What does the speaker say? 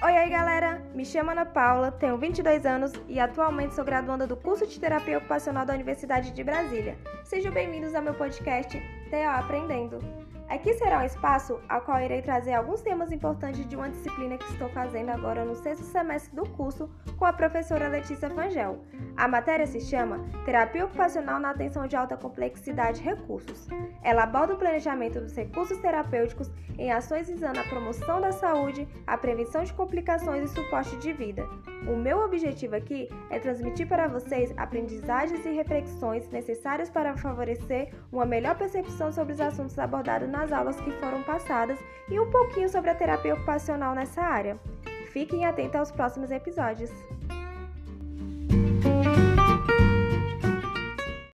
Oi aí galera, me chamo Ana Paula, tenho 22 anos e atualmente sou graduanda do curso de Terapia Ocupacional da Universidade de Brasília. Sejam bem-vindos ao meu podcast TO Aprendendo. Aqui será um espaço ao qual irei trazer alguns temas importantes de uma disciplina que estou fazendo agora no sexto semestre do curso com a professora Letícia Fangel. A matéria se chama Terapia Ocupacional na Atenção de Alta Complexidade e Recursos. Ela aborda o planejamento dos recursos terapêuticos em ações visando a promoção da saúde, a prevenção de complicações e suporte de vida. O meu objetivo aqui é transmitir para vocês aprendizagens e reflexões necessárias para favorecer uma melhor percepção sobre os assuntos abordados na nas aulas que foram passadas e um pouquinho sobre a terapia ocupacional nessa área. Fiquem atentos aos próximos episódios.